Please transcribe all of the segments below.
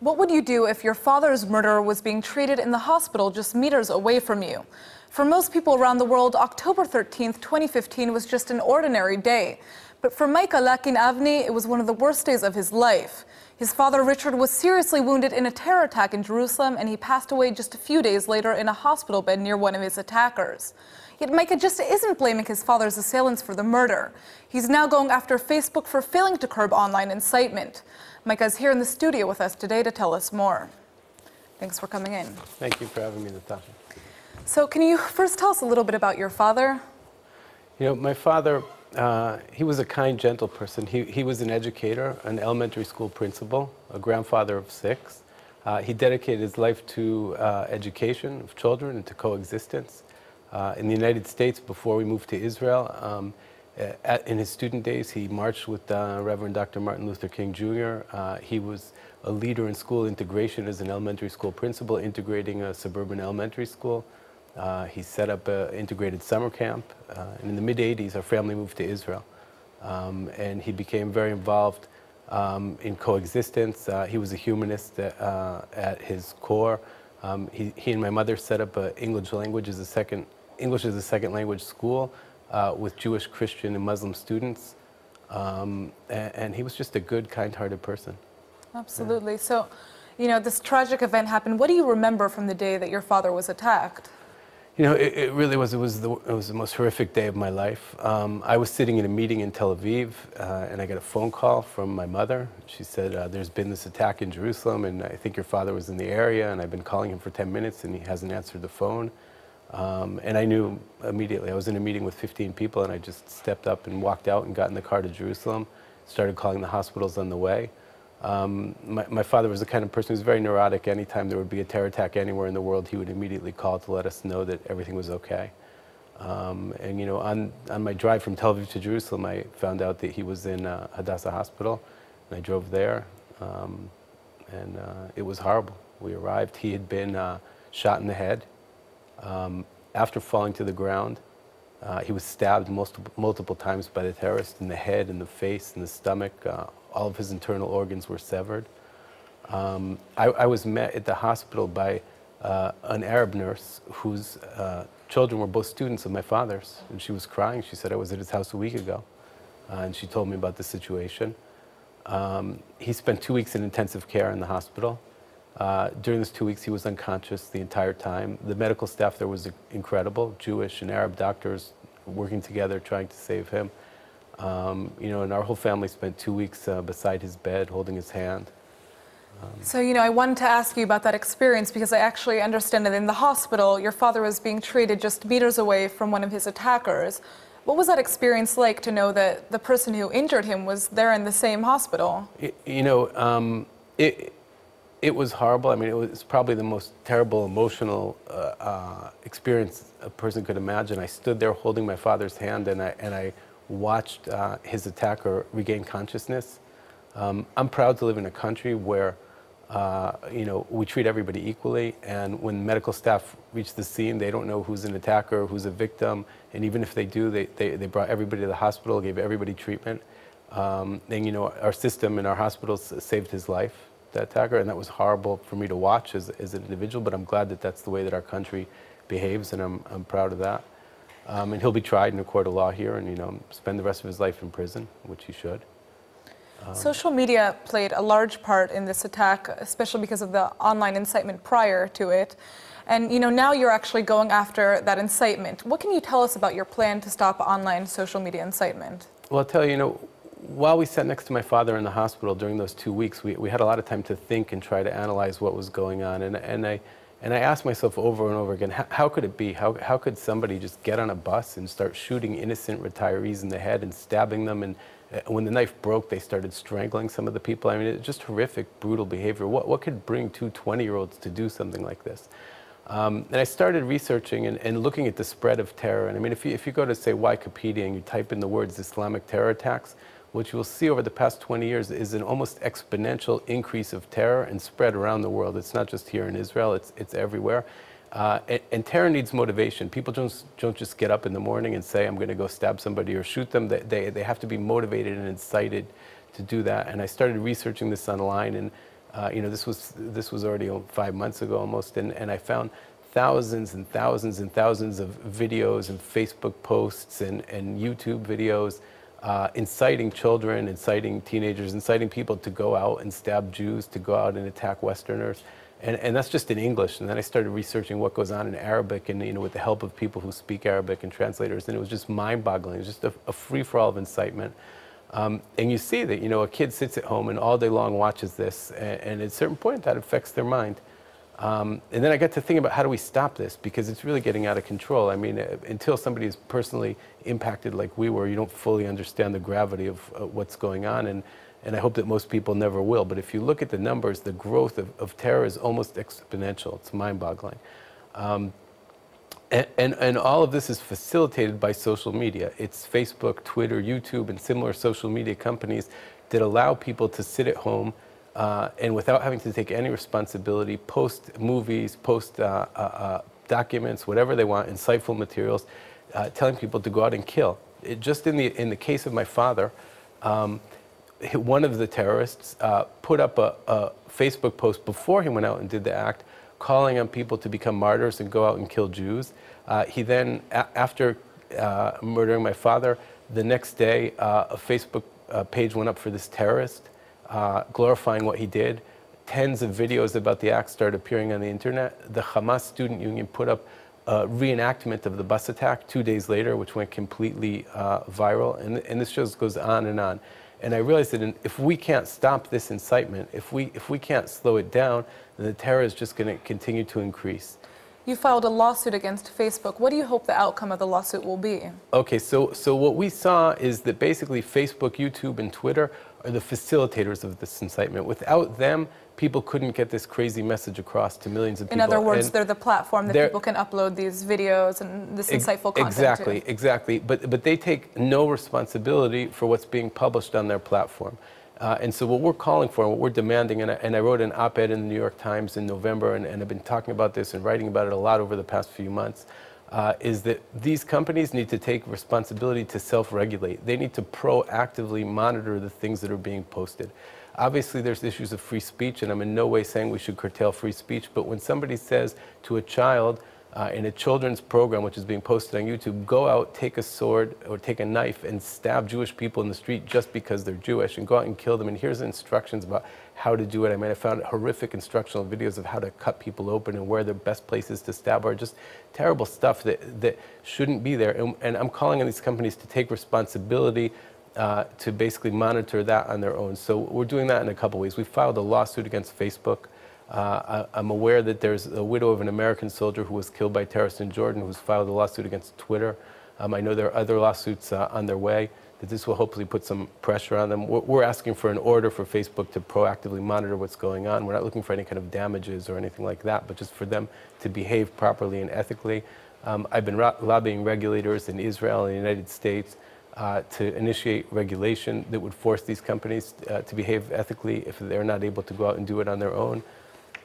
What would you do if your father's murderer was being treated in the hospital just meters away from you? For most people around the world, October 13, 2015 was just an ordinary day. But for Micah Lakin Avni, it was one of the worst days of his life. His father, Richard, was seriously wounded in a terror attack in Jerusalem, and he passed away just a few days later in a hospital bed near one of his attackers. Yet Micah just isn't blaming his father's assailants for the murder. He's now going after Facebook for failing to curb online incitement. Micah is here in the studio with us today to tell us more. Thanks for coming in. Thank you for having me, Natasha. So, can you first tell us a little bit about your father? You know, my father, uh, he was a kind, gentle person. He, he was an educator, an elementary school principal, a grandfather of six. Uh, he dedicated his life to uh, education of children and to coexistence. Uh, in the United States, before we moved to Israel, um, at, in his student days, he marched with uh, Reverend Dr. Martin Luther King Jr. Uh, he was a leader in school integration as an elementary school principal, integrating a suburban elementary school. Uh, he set up an integrated summer camp. Uh, and in the mid 80s, our family moved to Israel. Um, and he became very involved um, in coexistence. Uh, he was a humanist at, uh, his core. Um, he, he, and my mother set up English language as a second English as a second language school uh, with Jewish, Christian, and Muslim students. Um, and, and, he was just a good, kind-hearted person. Absolutely. Yeah. So, you know, this tragic event happened. What do you remember from the day that your father was attacked? You know, it, it, really was. It was the it was the most horrific day of my life. Um, I was sitting in a meeting in Tel Aviv, uh, and I got a phone call from my mother. She said, uh, "There's been this attack in Jerusalem, and I think your father was in the area, and I've been calling him for 10 minutes, and he hasn't answered the phone." Um, and I knew immediately. I was in a meeting with 15 people, and I just stepped up and walked out and got in the car to Jerusalem. Started calling the hospitals on the way. Um, my, my, father was the kind of person who was very neurotic. Anytime there would be a terror attack anywhere in the world, he would immediately call to let us know that everything was okay. Um, and you know, on, on my drive from Tel Aviv to Jerusalem, I found out that he was in uh, Hadassah Hospital, and I drove there, um, and uh, it was horrible. We arrived. He had been uh, shot in the head. Um, after falling to the ground, uh, he was stabbed multiple, multiple times by the terrorist in the head, in the face, in the stomach. Uh, all of his internal organs were severed. Um, I, I, was met at the hospital by uh, an Arab nurse whose uh, children were both students of my father's. And she was crying. She said, I was at his house a week ago. Uh, and she told me about the situation. Um, he spent two weeks in intensive care in the hospital. Uh, during those two weeks, he was unconscious the entire time. The medical staff there was incredible, Jewish and Arab doctors working together trying to save him. Um, you know, and our whole family spent two weeks uh, beside his bed, holding his hand. Um, so, you know, I wanted to ask you about that experience because I actually understand that in the hospital, your father was being treated just meters away from one of his attackers. What was that experience like to know that the person who injured him was there in the same hospital? You know, um, it, it was horrible. I mean, it was probably the most terrible emotional uh, uh, experience a person could imagine. I stood there holding my father's hand and I, and I watched uh, his attacker regain consciousness. Um, I'm proud to live in a country where, uh, you know, we treat everybody equally. And when medical staff reach the scene, they don't know who's an attacker, who's a victim. And even if they do, they, they, they brought everybody to the hospital, gave everybody treatment. Um, and, you know, our system and our hospitals saved his life that attacker, and that was horrible for me to watch as, as an individual, but I'm glad that that's the way that our country behaves, and I'm, I'm proud of that. Um, and he'll be tried in a court of law here and, you know, spend the rest of his life in prison, which he should. Um, Social media played a large part in this attack, especially because of the online incitement prior to it. And you know, now you're actually going after that incitement. What can you tell us about your plan to stop online social media incitement? Well, I'll tell you, you know, while we sat next to my father in the hospital during those two weeks, we, we had a lot of time to think and try to analyze what was going on. And, and, I, and I asked myself over and over again, how, how could it be? How, how could somebody just get on a bus and start shooting innocent retirees in the head and stabbing them? And uh, when the knife broke, they started strangling some of the people. I mean, it's just horrific, brutal behavior. What, what could bring two 20-year-olds to do something like this? Um, and I started researching and, and, looking at the spread of terror. And I mean, if you, if you go to, say, Wikipedia and you type in the words Islamic terror attacks, what you will see over the past 20 years is an almost exponential increase of terror and spread around the world. It's not just here in Israel, it's, it's everywhere. Uh, and, and, terror needs motivation. People don't, don't just get up in the morning and say, I'm going to go stab somebody or shoot them. They, they, they have to be motivated and incited to do that. And I started researching this online. And Uh, you know, this was, this was already five months ago almost, and, and I found thousands and thousands and thousands of videos and Facebook posts and, and YouTube videos uh, inciting children, inciting teenagers, inciting people to go out and stab Jews, to go out and attack Westerners. And, and that's just in English. And then I started researching what goes on in Arabic and, you know, with the help of people who speak Arabic and translators. And it was just mind boggling. It was just a, a free for all of incitement. Um, and you see that, you know, a kid sits at home and all day long watches this. And, and at a certain point, that affects their mind. Um, and then I got to think about how do we stop this because it's really getting out of control. I mean, uh, until somebody is personally impacted like we were, you don't fully understand the gravity of uh, what's going on. And, and I hope that most people never will. But if you look at the numbers, the growth of, of terror is almost exponential. It's mind-boggling. Um, and, and, and, all of this is facilitated by social media. It's Facebook, Twitter, YouTube, and similar social media companies that allow people to sit at home uh, and without having to take any responsibility, post movies, post uh, uh, uh documents, whatever they want, insightful materials, uh, telling people to go out and kill. It, just in the, in the case of my father, um, one of the terrorists uh, put up a, a, Facebook post before he went out and did the act, calling on people to become martyrs and go out and kill Jews. he then, after murdering my father, the next day, a Facebook page went up for this terrorist uh, glorifying what he did. Tens of videos about the act started appearing on the internet. The Hamas Student Union put up a reenactment of the bus attack two days later, which went completely uh, viral. And, and this just goes on and on. And I realized that if we can't stop this incitement, if we, if we can't slow it down, then the terror is just going to continue to increase. You filed a lawsuit against Facebook. What do you hope the outcome of the lawsuit will be? Okay, so, so what we saw is that basically Facebook, YouTube, and Twitter are the facilitators of this incitement. Without them, people couldn't get this crazy message across to millions of people. In other words, and they're the platform that people can upload these videos and this insightful content Exactly, to. exactly. But, but they take no responsibility for what's being published on their platform. Uh, and so what we're calling for and what we're demanding, and I, and I wrote an op-ed in the New York Times in November, and, and I've been talking about this and writing about it a lot over the past few months, uh, is that these companies need to take responsibility to self-regulate. They need to proactively monitor the things that are being posted. Obviously, there's issues of free speech, and I'm in no way saying we should curtail free speech, but when somebody says to a child, uh, in a children's program which is being posted on YouTube, go out, take a sword or take a knife and stab Jewish people in the street just because they're Jewish and go out and kill them. And here's instructions about how to do it. I mean, I found horrific instructional videos of how to cut people open and where the best places to stab are. Just terrible stuff that, that shouldn't be there. And, and I'm calling on these companies to take responsibility uh, to basically monitor that on their own. So we're doing that in a couple ways. We filed a lawsuit against Facebook. Uh, I, am aware that there's a widow of an American soldier who was killed by terrorists in Jordan who's filed a lawsuit against Twitter. Um, I know there are other lawsuits uh, on their way, that this will hopefully put some pressure on them. We're, we're, asking for an order for Facebook to proactively monitor what's going on. We're not looking for any kind of damages or anything like that, but just for them to behave properly and ethically. Um, I've been lobbying regulators in Israel and the United States uh, to initiate regulation that would force these companies uh, to behave ethically if they're not able to go out and do it on their own.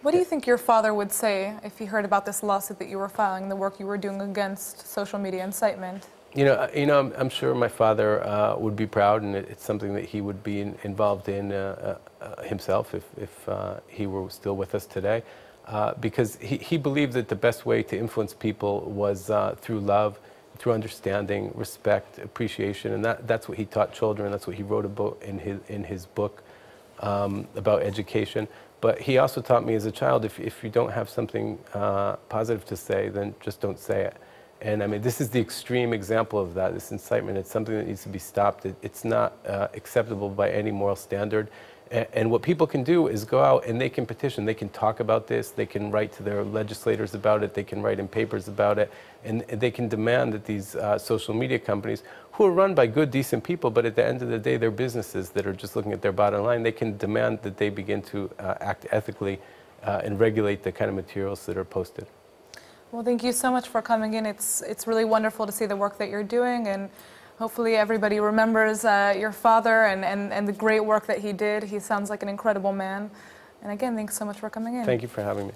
What do you think your father would say if he heard about this lawsuit that you were filing, the work you were doing against social media incitement? You know, uh, you know, I'm, I'm sure my father uh, would be proud, and it's something that he would be in, involved in uh, uh, himself if, if uh, he were still with us today, uh, because he, he believed that the best way to influence people was through love, through understanding, respect, appreciation, and that, that's what he taught children. That's what he wrote about in his in his book um, about education. But he also taught me as a child, if, if you don't have something uh, positive to say, then just don't say it. And I mean, this is the extreme example of that, this incitement. It's something that needs to be stopped. It, it's not uh, acceptable by any moral standard. And, and, what people can do is go out and they can petition. They can talk about this. They can write to their legislators about it. They can write in papers about it. And, they can demand that these uh, social media companies, who are run by good, decent people, but at the end of the day, they're businesses that are just looking at their bottom line, they can demand that they begin to uh, act ethically uh, and regulate the kind of materials that are posted. Well, thank you so much for coming in. It's, it's really wonderful to see the work that you're doing. and hopefully everybody remembers uh, your father and, and, and the great work that he did. He sounds like an incredible man. And again, thanks so much for coming in. Thank you for having me.